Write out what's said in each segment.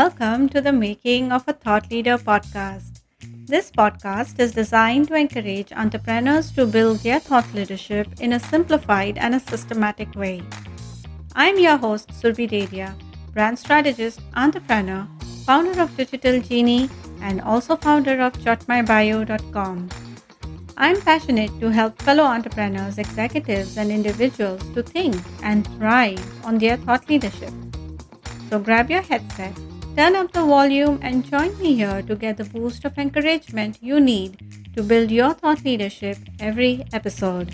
Welcome to the Making of a Thought Leader podcast. This podcast is designed to encourage entrepreneurs to build their thought leadership in a simplified and a systematic way. I'm your host, Surbhi Dedhia, brand strategist, entrepreneur, founder of Digital Genie, and also founder of jotmybio.com. I'm passionate to help fellow entrepreneurs, executives, and individuals to think and thrive on their thought leadership. So grab your headset Turn up the volume and join me here to get the boost of encouragement you need to build your thought leadership every episode.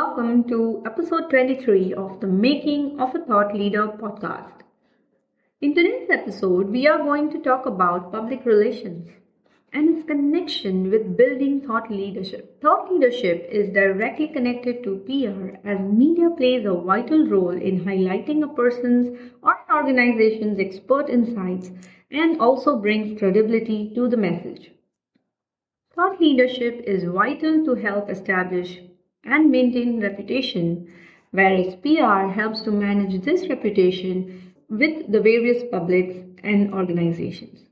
Welcome to episode 23 of the Making of a Thought Leader podcast. In today's episode, we are going to talk about public relations and its connection with building thought leadership. Thought leadership is directly connected to PR as media plays a vital role in highlighting a person's or an organization's expert insights and also brings credibility to the message. Thought leadership is vital to help establish and maintain reputation, whereas PR helps to manage this reputation with the various publics and organizations.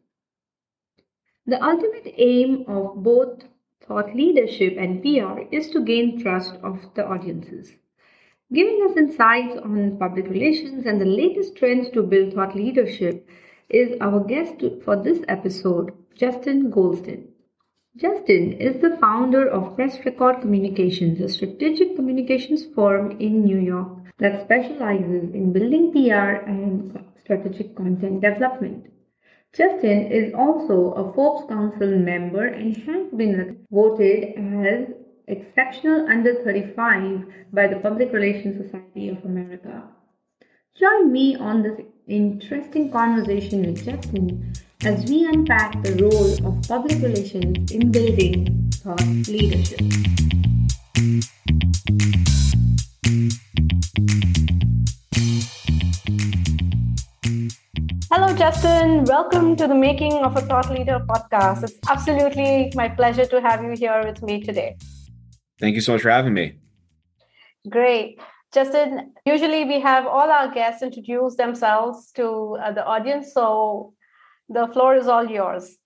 The ultimate aim of both thought leadership and PR is to gain trust of the audiences. Giving us insights on public relations and the latest trends to build thought leadership is our guest for this episode, Justin Goldstein. Justin is the founder of Press Record Communications, a strategic communications firm in New York that specializes in building PR and strategic content development. Justin is also a Forbes Council member and has been voted as Exceptional Under 35 by the Public Relations Society of America. Join me on this interesting conversation with Justin as we unpack the role of public relations in building thought leadership. Hello, Justin. Welcome to the Making of a Thought Leader podcast. It's absolutely my pleasure to have you here with me today. Thank you so much for having me. Great. Justin, usually we have all our guests introduce themselves to uh, the audience. So the floor is all yours.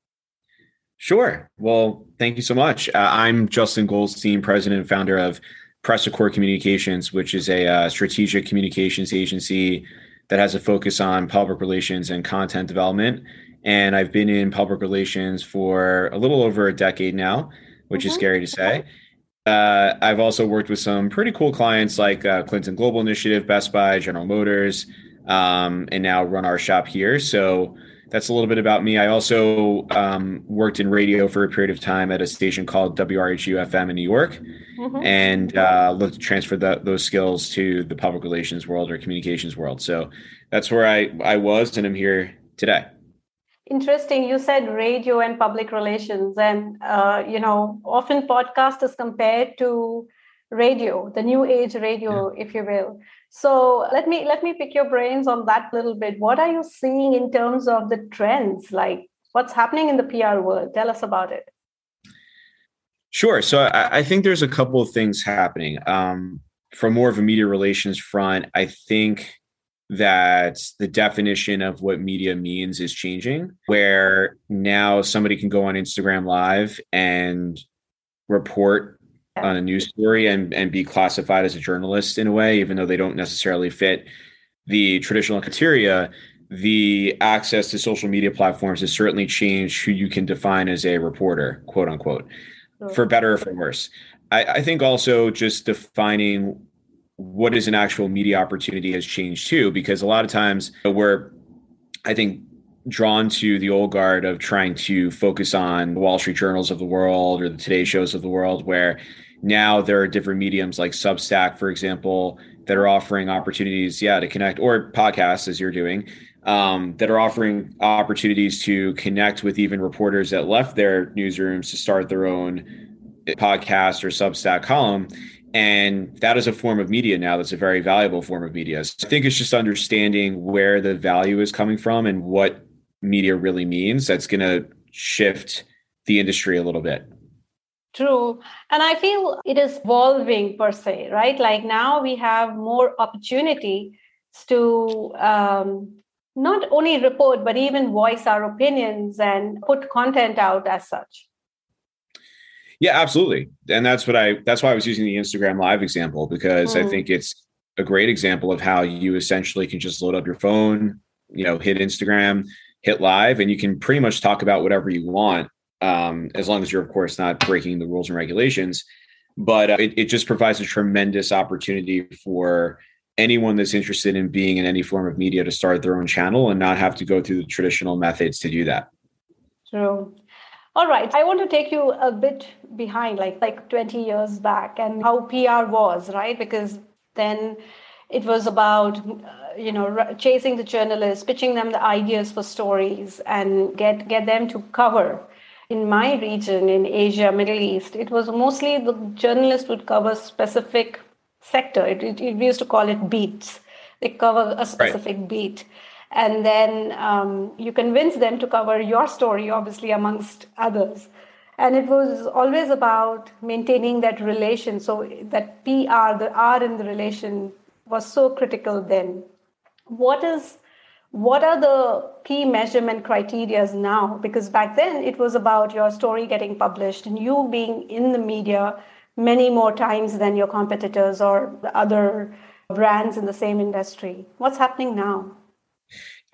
Sure. Well, thank you so much. Uh, I'm Justin Goldstein, president and founder of Press Record Communications, which is a uh, strategic communications agency that has a focus on public relations and content development. And I've been in public relations for a little over a decade now, which mm-hmm. is scary to say. Uh, I've also worked with some pretty cool clients like uh, Clinton Global Initiative, Best Buy, General Motors, um, and now run our shop here. So that's a little bit about me. I also um, worked in radio for a period of time at a station called WRHU FM in New York, mm-hmm. and uh, looked to transfer the, those skills to the public relations world or communications world. So that's where I, I was, and I'm here today. Interesting. You said radio and public relations, and uh, you know, often podcast is compared to radio, the new age radio, yeah. if you will. So let me let me pick your brains on that little bit. What are you seeing in terms of the trends? Like what's happening in the PR world? Tell us about it. Sure. So I, I think there's a couple of things happening. Um, from more of a media relations front, I think that the definition of what media means is changing, where now somebody can go on Instagram Live and report on a news story and and be classified as a journalist in a way, even though they don't necessarily fit the traditional criteria. The access to social media platforms has certainly changed who you can define as a reporter, quote unquote, for better or for worse. I, I think also just defining what is an actual media opportunity has changed too, because a lot of times we're, I think, drawn to the old guard of trying to focus on the Wall Street journals of the world or the Today shows of the world, where now there are different mediums like Substack, for example, that are offering opportunities, yeah, to connect or podcasts as you're doing, um, that are offering opportunities to connect with even reporters that left their newsrooms to start their own podcast or Substack column. And that is a form of media now that's a very valuable form of media. So I think it's just understanding where the value is coming from and what media really means that's going to shift the industry a little bit. True. And I feel it is evolving per se, right? Like now we have more opportunity to um, not only report, but even voice our opinions and put content out as such. Yeah, absolutely. And that's what I that's why I was using the Instagram live example because mm. I think it's a great example of how you essentially can just load up your phone, you know, hit Instagram, hit live, and you can pretty much talk about whatever you want, um, as long as you're, of course, not breaking the rules and regulations. But uh, it, it just provides a tremendous opportunity for anyone that's interested in being in any form of media to start their own channel and not have to go through the traditional methods to do that. True. All right. I want to take you a bit behind, like like 20 years back, and how PR was, right? Because then it was about uh, you know chasing the journalists, pitching them the ideas for stories, and get get them to cover. In my region, in Asia, Middle East, it was mostly the journalist would cover specific sector. It, it, we used to call it beats. They cover a specific right. beat and then um, you convince them to cover your story obviously amongst others and it was always about maintaining that relation so that pr the r in the relation was so critical then what is what are the key measurement criterias now because back then it was about your story getting published and you being in the media many more times than your competitors or the other brands in the same industry what's happening now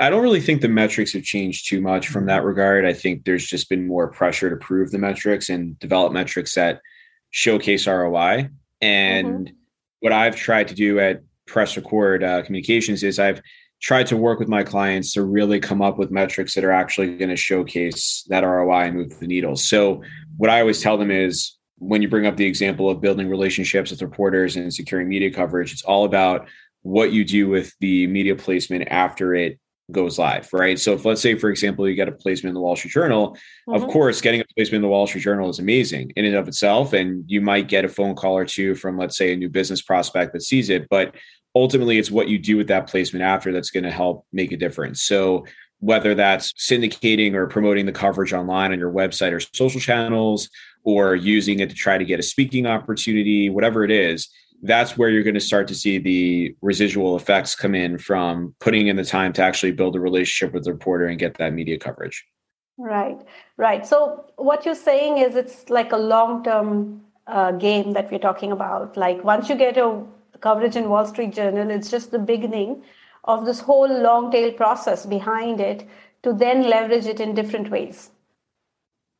I don't really think the metrics have changed too much from that regard. I think there's just been more pressure to prove the metrics and develop metrics that showcase ROI. And mm-hmm. what I've tried to do at Press Record uh, Communications is I've tried to work with my clients to really come up with metrics that are actually going to showcase that ROI and move the needle. So, what I always tell them is when you bring up the example of building relationships with reporters and securing media coverage, it's all about what you do with the media placement after it goes live, right? So if let's say, for example, you get a placement in the Wall Street Journal, mm-hmm. of course, getting a placement in the Wall Street Journal is amazing in and of itself. And you might get a phone call or two from, let's say, a new business prospect that sees it. But ultimately, it's what you do with that placement after that's going to help make a difference. So whether that's syndicating or promoting the coverage online on your website or social channels, or using it to try to get a speaking opportunity, whatever it is, that's where you're going to start to see the residual effects come in from putting in the time to actually build a relationship with the reporter and get that media coverage. Right, right. So what you're saying is it's like a long-term uh, game that we're talking about. Like once you get a coverage in Wall Street Journal, it's just the beginning of this whole long tail process behind it to then leverage it in different ways.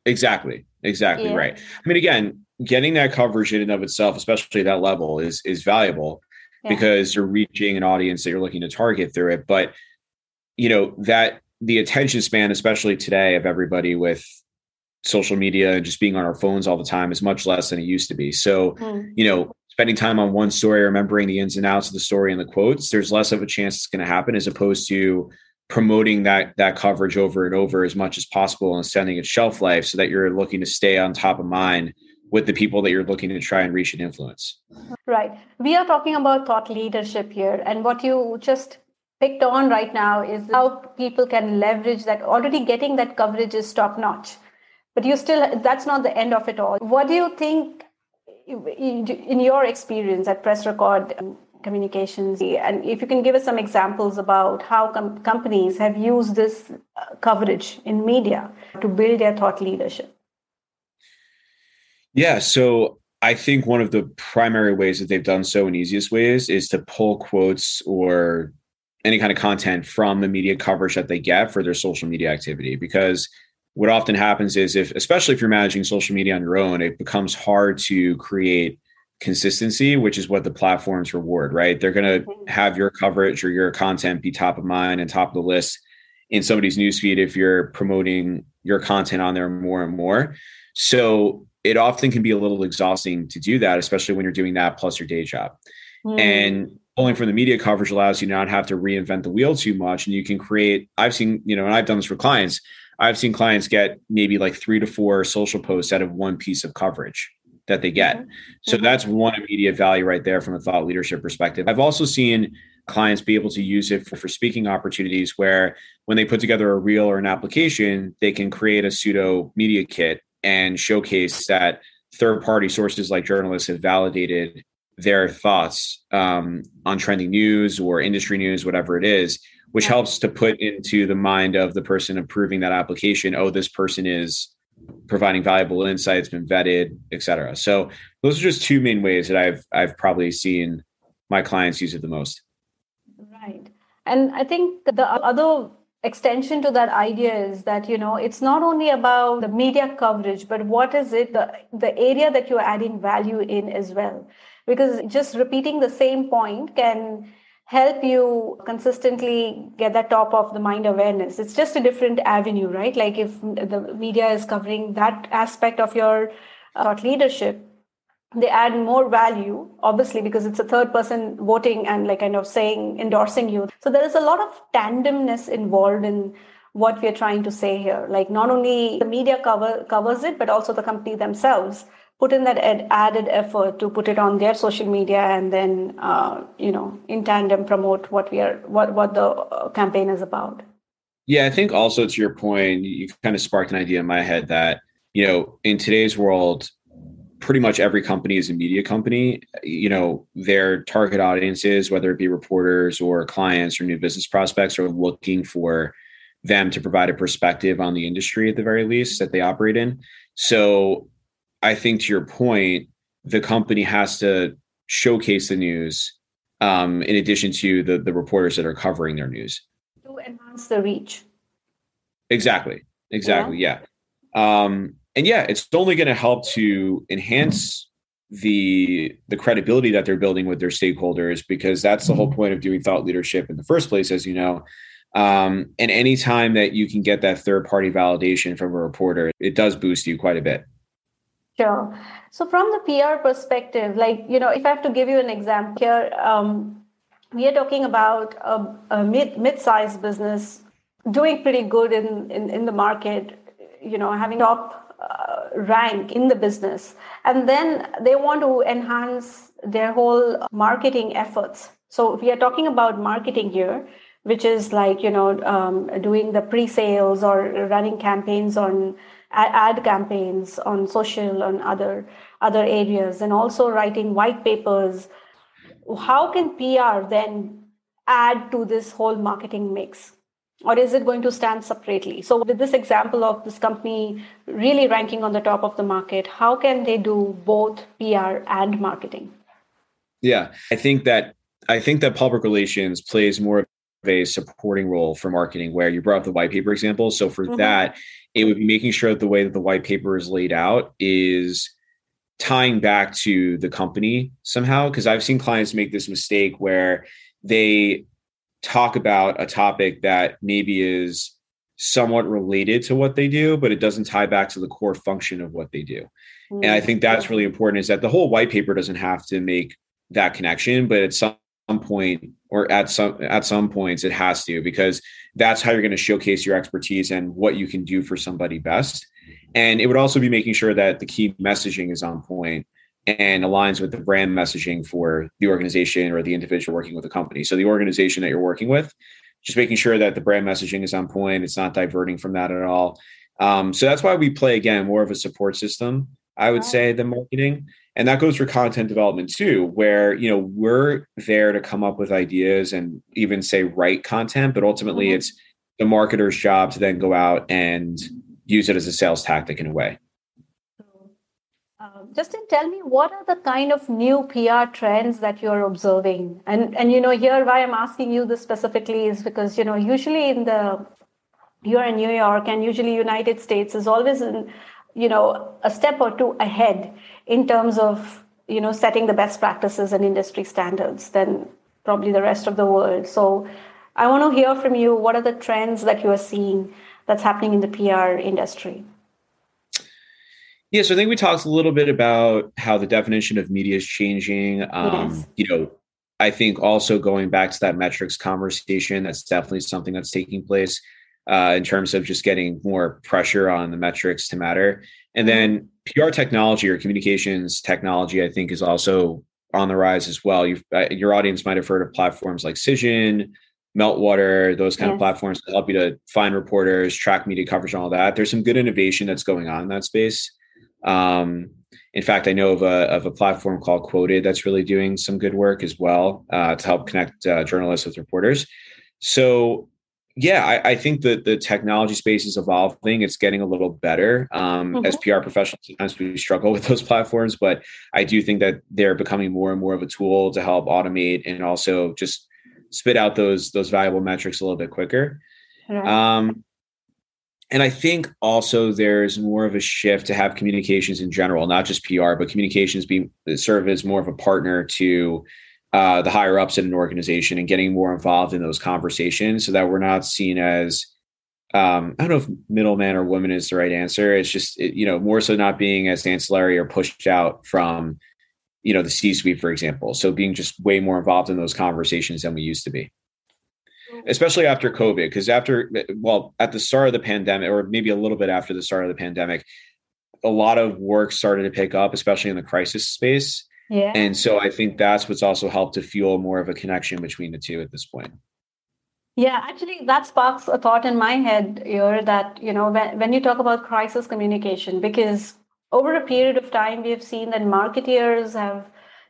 Exactly. Exactly yeah. right. I mean, again, getting that coverage in and of itself, especially that level, is is valuable yeah. because you're reaching an audience that you're looking to target through it. But you know that the attention span, especially today, of everybody with social media and just being on our phones all the time is much less than it used to be. So, mm. you know, spending time on one story, remembering the ins and outs of the story and the quotes, there's less of a chance it's going to happen as opposed to promoting that that coverage over and over as much as possible and extending its shelf life so that you're looking to stay on top of mind with the people that you're looking to try and reach and influence. Right. We are talking about thought leadership here. And what you just picked on right now is how people can leverage that. Already getting that coverage is top notch. But you still, that's not the end of it all. What do you think, in your experience at Press Record Communications, and if you can give us some examples about how com- companies have used this uh, coverage in media to build their thought leadership? Yeah. So I think one of the primary ways that they've done so and easiest ways is to pull quotes or any kind of content from the media coverage that they get for their social media activity. Because what often happens is if, especially if you're managing social media on your own, it becomes hard to create consistency, which is what the platforms reward, right? They're going to mm-hmm. have your coverage or your content be top of mind and top of the list in somebody's newsfeed if you're promoting your content on there more and more. So it often can be a little exhausting to do that, especially when you're doing that plus your day job. Mm. And pulling from the media coverage allows you not have to reinvent the wheel too much. And you can create, I've seen, you know, and I've done this for clients. I've seen clients get maybe like three to four social posts out of one piece of coverage. that they get. Mm-hmm. So mm-hmm. that's one immediate value right there from a thought leadership perspective. I've also seen clients be able to use it for, for speaking opportunities where when they put together a reel or an application, they can create a pseudo media kit and showcase that third party sources like journalists have validated their thoughts um, on trending news or industry news, whatever it is, which yeah. helps to put into the mind of the person approving that application, oh, this person is providing valuable insights, been vetted, et cetera. So those are just two main ways that I've I've probably seen my clients use it the most. Right. And I think the other extension to that idea is that you know it's not only about the media coverage but what is it the, the area that you're adding value in as well because just repeating the same point can help you consistently get that top of the mind awareness. It's just a different avenue right? Like if the media is covering that aspect of your uh, thought leadership they add more value obviously because it's a third person voting and like kind of saying endorsing you. So there is a lot of tandemness involved in what we're trying to say here like not only the media cover covers it but also the company themselves put in that ed- added effort to put it on their social media and then uh, you know in tandem promote what we are what what the uh, campaign is about yeah i think also to your point you kind of sparked an idea in my head that you know in today's world pretty much every company is a media company. You know, their target audiences, whether it be reporters or clients or new business prospects, are looking for them to provide a perspective on the industry at the very least that they operate in. So I think to your point, the company has to showcase the news um, in addition to the, the reporters that are covering their news. To enhance the reach. Exactly. Exactly. Yeah. yeah. Um, and yeah, it's only going to help to enhance the the credibility that they're building with their stakeholders because that's the whole mm-hmm. point of doing thought leadership in the first place, as you know. Um, and anytime that you can get that third party validation from a reporter, it does boost you quite a bit. Sure. So from the PR perspective, like you know, if I have to give you an example here, um, we are talking about a, a mid mid-sized business doing pretty good in, in in the market. You know, having top uh, rank in the business and then they want to enhance their whole marketing efforts so we are talking about marketing here which is like you know um, doing the pre-sales or running campaigns on ad campaigns on social and other other areas and also writing white papers how can pr then add to this whole marketing mix or is it going to stand separately? So, with this example of this company really ranking on the top of the market, how can they do both PR and marketing? Yeah, I think that I think that public relations plays more a supporting role for marketing. Where you brought up the white paper example, so for mm-hmm. that, it would be making sure that the way that the white paper is laid out is tying back to the company somehow. Because I've seen clients make this mistake where they talk about a topic that maybe is somewhat related to what they do, but it doesn't tie back to the core function of what they do. Mm-hmm. And I think that's really important is that the whole white paper doesn't have to make that connection, but it's some point or at some at some points it has to because that's how you're going to showcase your expertise and what you can do for somebody best. And it would also be making sure that the key messaging is on point and aligns with the brand messaging for the organization or the individual working with the company. So the organization that you're working with, just making sure that the brand messaging is on point. It's not diverting from that at all. Um, so that's why we play again more of a support system, I would say, than marketing. And that goes for content development too, where you know we're there to come up with ideas and even say write content, but ultimately mm-hmm. it's the marketer's job to then go out and use it as a sales tactic in a way. Justin, tell me what are the kind of new PR trends that you're observing? And and you know, here why I'm asking you this specifically is because you know, usually in the you're in New York and usually United States is always in, you know, a step or two ahead in terms of you know setting the best practices and industry standards than probably the rest of the world. So I want to hear from you what are the trends that you are seeing that's happening in the PR industry? Yeah, so I think we talked a little bit about how the definition of media is changing. Um, yes. You know, I think also going back to that metrics conversation, that's definitely something that's taking place. Uh, in terms of just getting more pressure on the metrics to matter. And then PR technology or communications technology, I think, is also on the rise as well. You've, uh, your audience might have heard of platforms like Cision, Meltwater, those kind yes. of platforms that help you to find reporters, track media coverage, and all that. There's some good innovation that's going on in that space. Um, in fact, I know of a, of a platform called Qwoted that's really doing some good work as well uh, to help connect uh, journalists with reporters. So yeah, I, I, think that the technology space is evolving. It's getting a little better. Um, mm-hmm. As PR professionals, sometimes we struggle with those platforms, but I do think that they're becoming more and more of a tool to help automate and also just spit out those those valuable metrics a little bit quicker. Right. Um, and I think also there's more of a shift to have communications in general, not just PR, but communications being serve as more of a partner to uh, the higher ups in an organization and getting more involved in those conversations so that we're not seen as um, I don't know if middleman or woman is the right answer. It's just it, you know more so not being as ancillary or pushed out from you know the C-suite, for example. So being just way more involved in those conversations than we used to be, especially after COVID. Because after well, at the start of the pandemic, or maybe a little bit after the start of the pandemic, a lot of work started to pick up, especially in the crisis space. Yeah. And so I think that's what's also helped to fuel more of a connection between the two at this point. Yeah, actually, that sparks a thought in my head here that, you know, when, when you talk about crisis communication, because over a period of time, we have seen that marketeers have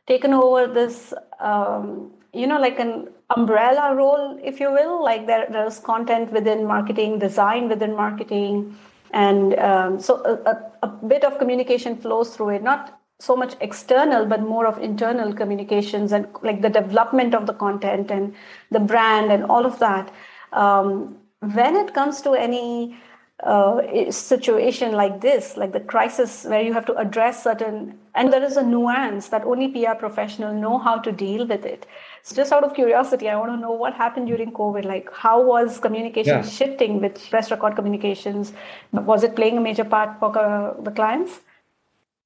taken over this, um, you know, like an umbrella role, if you will. Like there, there's content within marketing, design within marketing. And um, so a, a, a bit of communication flows through it, not so much external but more of internal communications and like the development of the content and the brand and all of that. Um, when it comes to any uh, situation like this like the crisis where you have to address certain and there is a nuance that only pr professionals know how to deal with it. So just out of curiosity i want to know what happened during covid like how was communication yeah. shifting with press record communications? Was it playing a major part for uh, the clients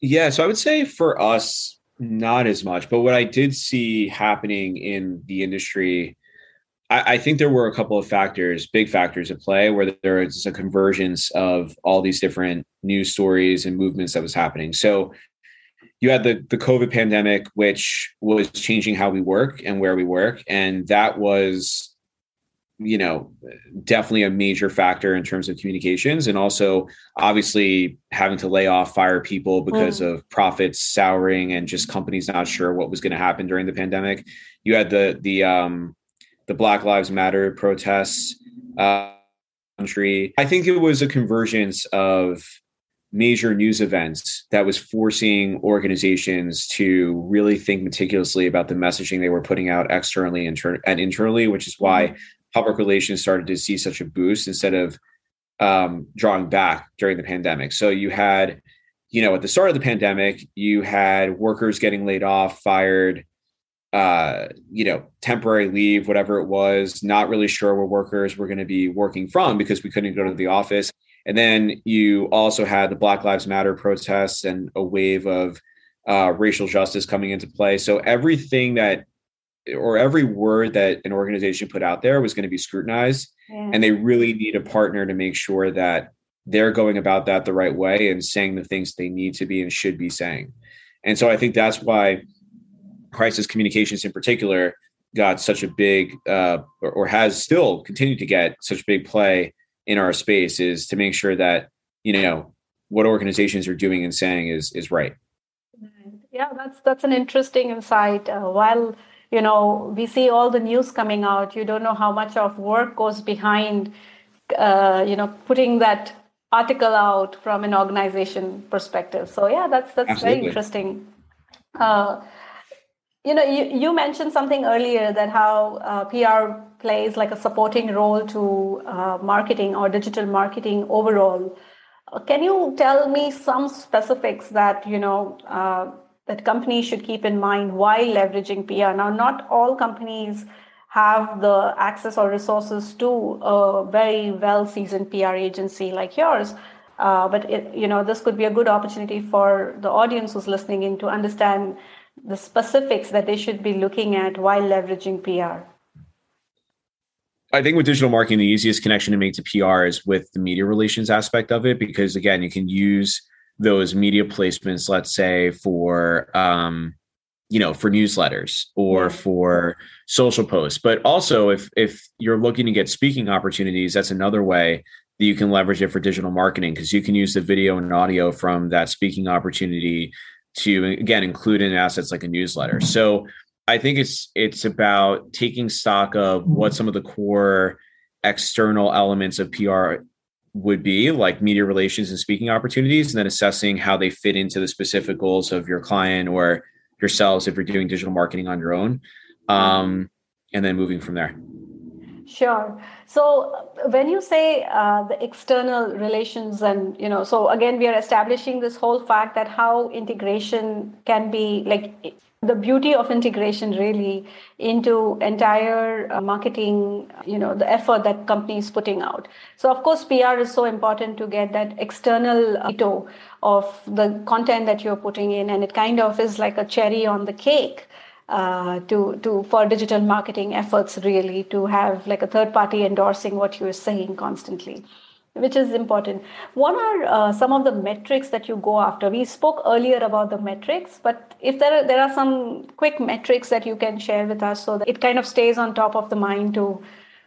yeah, so I would say for us, not as much. But what I did see happening in the industry, I, I, think there were a couple of factors, big factors at play, where there was a convergence of all these different news stories and movements that was happening. So you had the the COVID pandemic, which was changing how we work and where we work, and that was you know definitely a major factor in terms of communications and also obviously having to lay off fire people because mm. of profits souring and just companies not sure what was going to happen during the pandemic. You had the the um the black lives matter protests uh country. I think it was a convergence of major news events that was forcing organizations to really think meticulously about the messaging they were putting out externally and, and internally, which is why mm-hmm public relations started to see such a boost instead of um, drawing back during the pandemic. So you had, you know, at the start of the pandemic, you had workers getting laid off, fired, uh, you know, temporary leave, whatever it was, not really sure where workers were going to be working from because we couldn't go to the office. And then you also had the Black Lives Matter protests and a wave of uh, racial justice coming into play. So everything that or every word that an organization put out there was going to be scrutinized yeah. and they really need a partner to make sure that they're going about that the right way and saying the things they need to be and should be saying. And so i think that's why crisis communications in particular got such a big uh, or, or has still continued to get such big play in our space is to make sure that you know what organizations are doing and saying is is right. Yeah that's that's an interesting insight. Uh, while you know we see all the news coming out. You don't know how much of work goes behind uh, you know putting that article out from an organization perspective. So yeah that's that's Absolutely. very interesting. Uh, you know you, you mentioned something earlier that how uh, pr plays like a supporting role to uh, marketing or digital marketing overall. Can you tell me some specifics that you know uh, that companies should keep in mind while leveraging PR. Now, not all companies have the access or resources to a very well seasoned PR agency like yours. Uh, but it, you know this could be a good opportunity for the audience who's listening in to understand the specifics that they should be looking at while leveraging PR. I think with digital marketing, the easiest connection to make to PR is with the media relations aspect of it, because again, you can use those media placements, let's say for, um, you know, for newsletters or for social posts. But also, if if you're looking to get speaking opportunities, that's another way that you can leverage it for digital marketing because you can use the video and audio from that speaking opportunity to again include in assets like a newsletter. So I think it's it's about taking stock of what some of the core external elements of PR would be, like media relations and speaking opportunities, and then assessing how they fit into the specific goals of your client or yourselves if you're doing digital marketing on your own, um, and then moving from there. Sure. So when you say uh, the external relations, and you know, so again, we are establishing this whole fact that how integration can be like the beauty of integration really into entire uh, marketing you know the effort that companies putting out. So of course pr is so important to get that external ito of the content that you're putting in and it kind of is like a cherry on the cake uh, to to for digital marketing efforts really to have like a third party endorsing what you're saying constantly which is important. What are uh, some of the metrics that you go after? We spoke earlier about the metrics, but if there are, there are some quick metrics that you can share with us so that it kind of stays on top of the mind to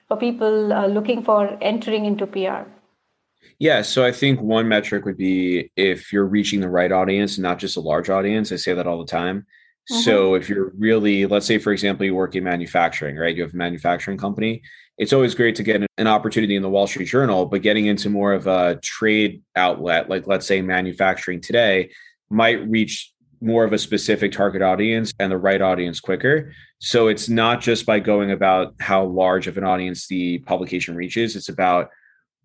for people uh, looking for entering into PR. Yeah, so I think one metric would be if you're reaching the right audience, not just a large audience. I say that all the time. Mm-hmm. So if you're really, let's say, for example, you work in manufacturing, right? You have a manufacturing company it's always great to get an opportunity in the Wall Street Journal, but getting into more of a trade outlet, like let's say manufacturing today, might reach more of a specific target audience and the right audience quicker. So it's not just by going about how large of an audience the publication reaches, it's about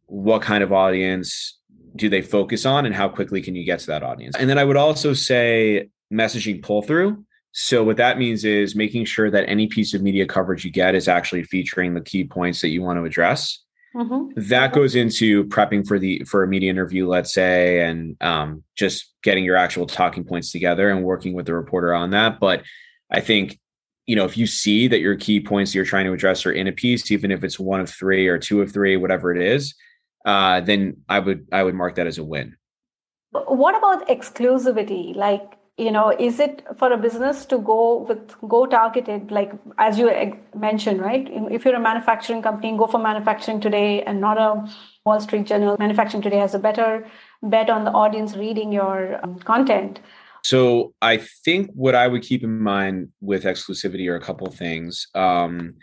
what kind of audience do they focus on and how quickly can you get to that audience. And then I would also say messaging pull through. So what that means is making sure that any piece of media coverage you get is actually featuring the key points that you want to address. Mm-hmm. That goes into prepping for the for a media interview, let's say, and um, just getting your actual talking points together and working with the reporter on that. But I think you know if you see that your key points you're trying to address are in a piece, even if it's one of three or two of three, whatever it is, uh, then I would I would mark that as a win. What about exclusivity? Like you know is it for a business to go with go targeted like as you mentioned right? If you're a manufacturing company go for manufacturing today and not a wall street journal. Manufacturing today has a better bet on the audience reading your um, content. So i think what i would keep in mind with exclusivity are a couple things. Um,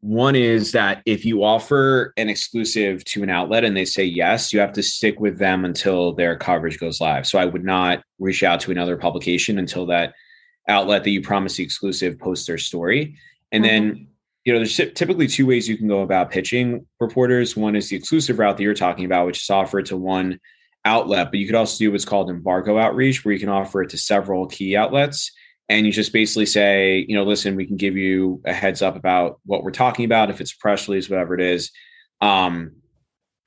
one is that if you offer an exclusive to an outlet and they say yes, you have to stick with them until their coverage goes live. So I would not reach out to another publication until that outlet that you promised the exclusive posts their story. And mm-hmm. then, you know, there's typically two ways you can go about pitching reporters. One is the exclusive route that you're talking about, which is offer it to one outlet, but you could also do what's called embargo outreach, where you can offer it to several key outlets and you just basically say, you know, listen, we can give you a heads up about what we're talking about, if it's press release, whatever it is. Um,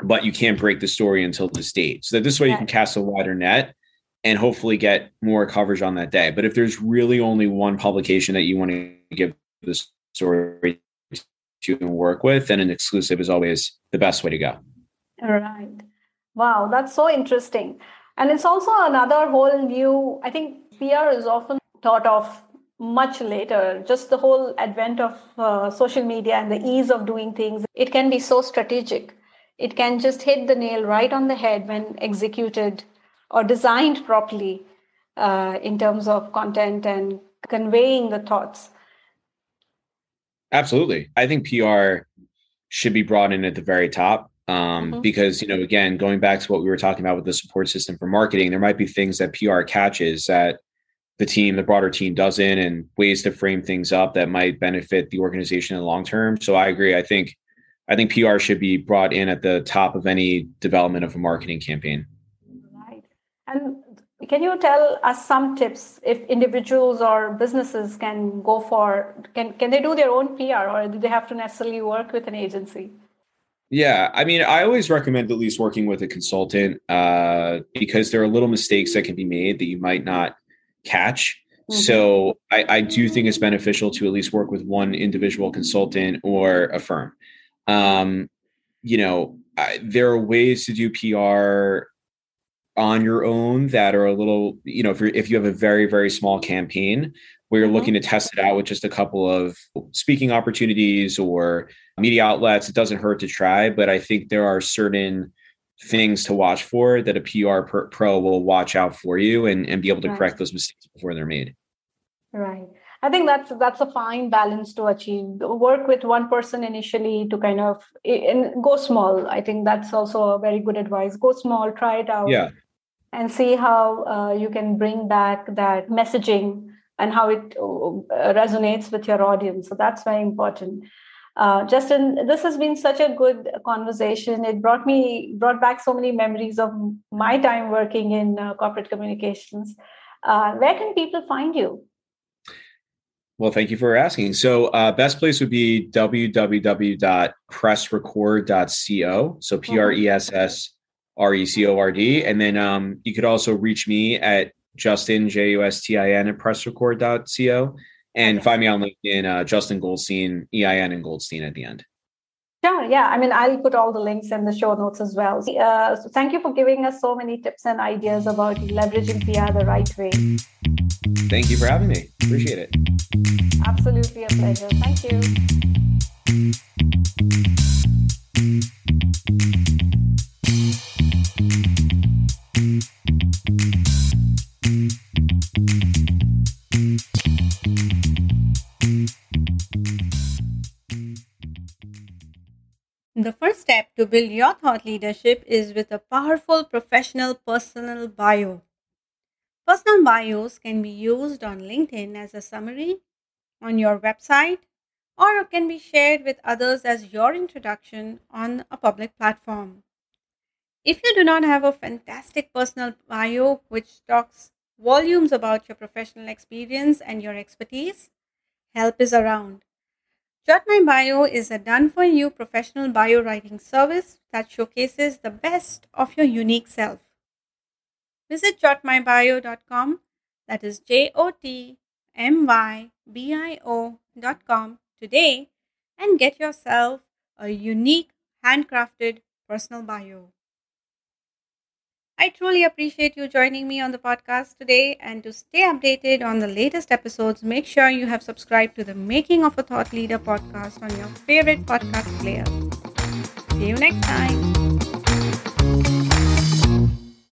but you can't break the story until this date. So that this way you can cast a wider net and hopefully get more coverage on that day. But if there's really only one publication that you want to give the story to and work with, then an exclusive is always the best way to go. All right. Wow, that's so interesting. And it's also another whole new, I think PR is often thought of much later. Just the whole advent of uh, social media and the ease of doing things it can be so strategic. It can just hit the nail right on the head when executed or designed properly uh, in terms of content and conveying the thoughts. Absolutely. I think pr should be brought in at the very top um, mm-hmm. because you know again going back to what we were talking about with the support system for marketing there might be things that pr catches that the team, the broader team doesn't, and ways to frame things up that might benefit the organization in the long term. So I agree. I think I think PR should be brought in at the top of any development of a marketing campaign. Right. And can you tell us some tips if individuals or businesses can go for can can they do their own PR or do they have to necessarily work with an agency? Yeah, I mean, I always recommend at least working with a consultant uh, because there are little mistakes that can be made that you might not catch. Mm-hmm. So I, I, do think it's beneficial to at least work with one individual consultant or a firm. Um, you know, I, there are ways to do PR on your own that are a little, you know, if you're if you have a very very small campaign where you're mm-hmm. looking to test it out with just a couple of speaking opportunities or media outlets, it doesn't hurt to try. But I think there are certain things to watch for that a PR pro will watch out for you and, and be able to right. correct those mistakes before they're made. Right. I think that's that's a fine balance to achieve. Work with one person initially to kind of and go small. I think that's also a very good advice. Go small, try it out, yeah, and see how uh, you can bring back that messaging and how it uh, resonates with your audience. So that's very important. Uh, Justin, this has been such a good conversation. It brought me brought back so many memories of my time working in uh, corporate communications. Uh, where can people find you? Well, thank you for asking. So, uh, best place would be www.pressrecord.co. So, P R E S S R E C O R D. And then um, you could also reach me at Justin, J U S T I N, at pressrecord.co. And okay. find me on LinkedIn, uh, Justin Goldstein, E I N, and Goldstein at the end. Sure. Yeah. I mean, I'll put all the links in the show notes as well. Uh, so thank you for giving us so many tips and ideas about leveraging PR the right way. Thank you for having me. Appreciate it. Absolutely a pleasure. Thank you. Step to build your thought leadership is with a powerful professional personal bio. Personal bios can be used on LinkedIn as a summary, on your website, or can be shared with others as your introduction on a public platform. If you do not have a fantastic personal bio which talks volumes about your professional experience and your expertise, help is around. Jot My Bio is a done for you professional bio writing service that showcases the best of your unique self. Visit jotmybio.com, that is J O T M Y B I O.com today and get yourself a unique handcrafted personal bio. I truly appreciate you joining me on the podcast today. And to stay updated on the latest episodes, make sure you have subscribed to the Making of a Thought Leader podcast on your favorite podcast player. See you next time.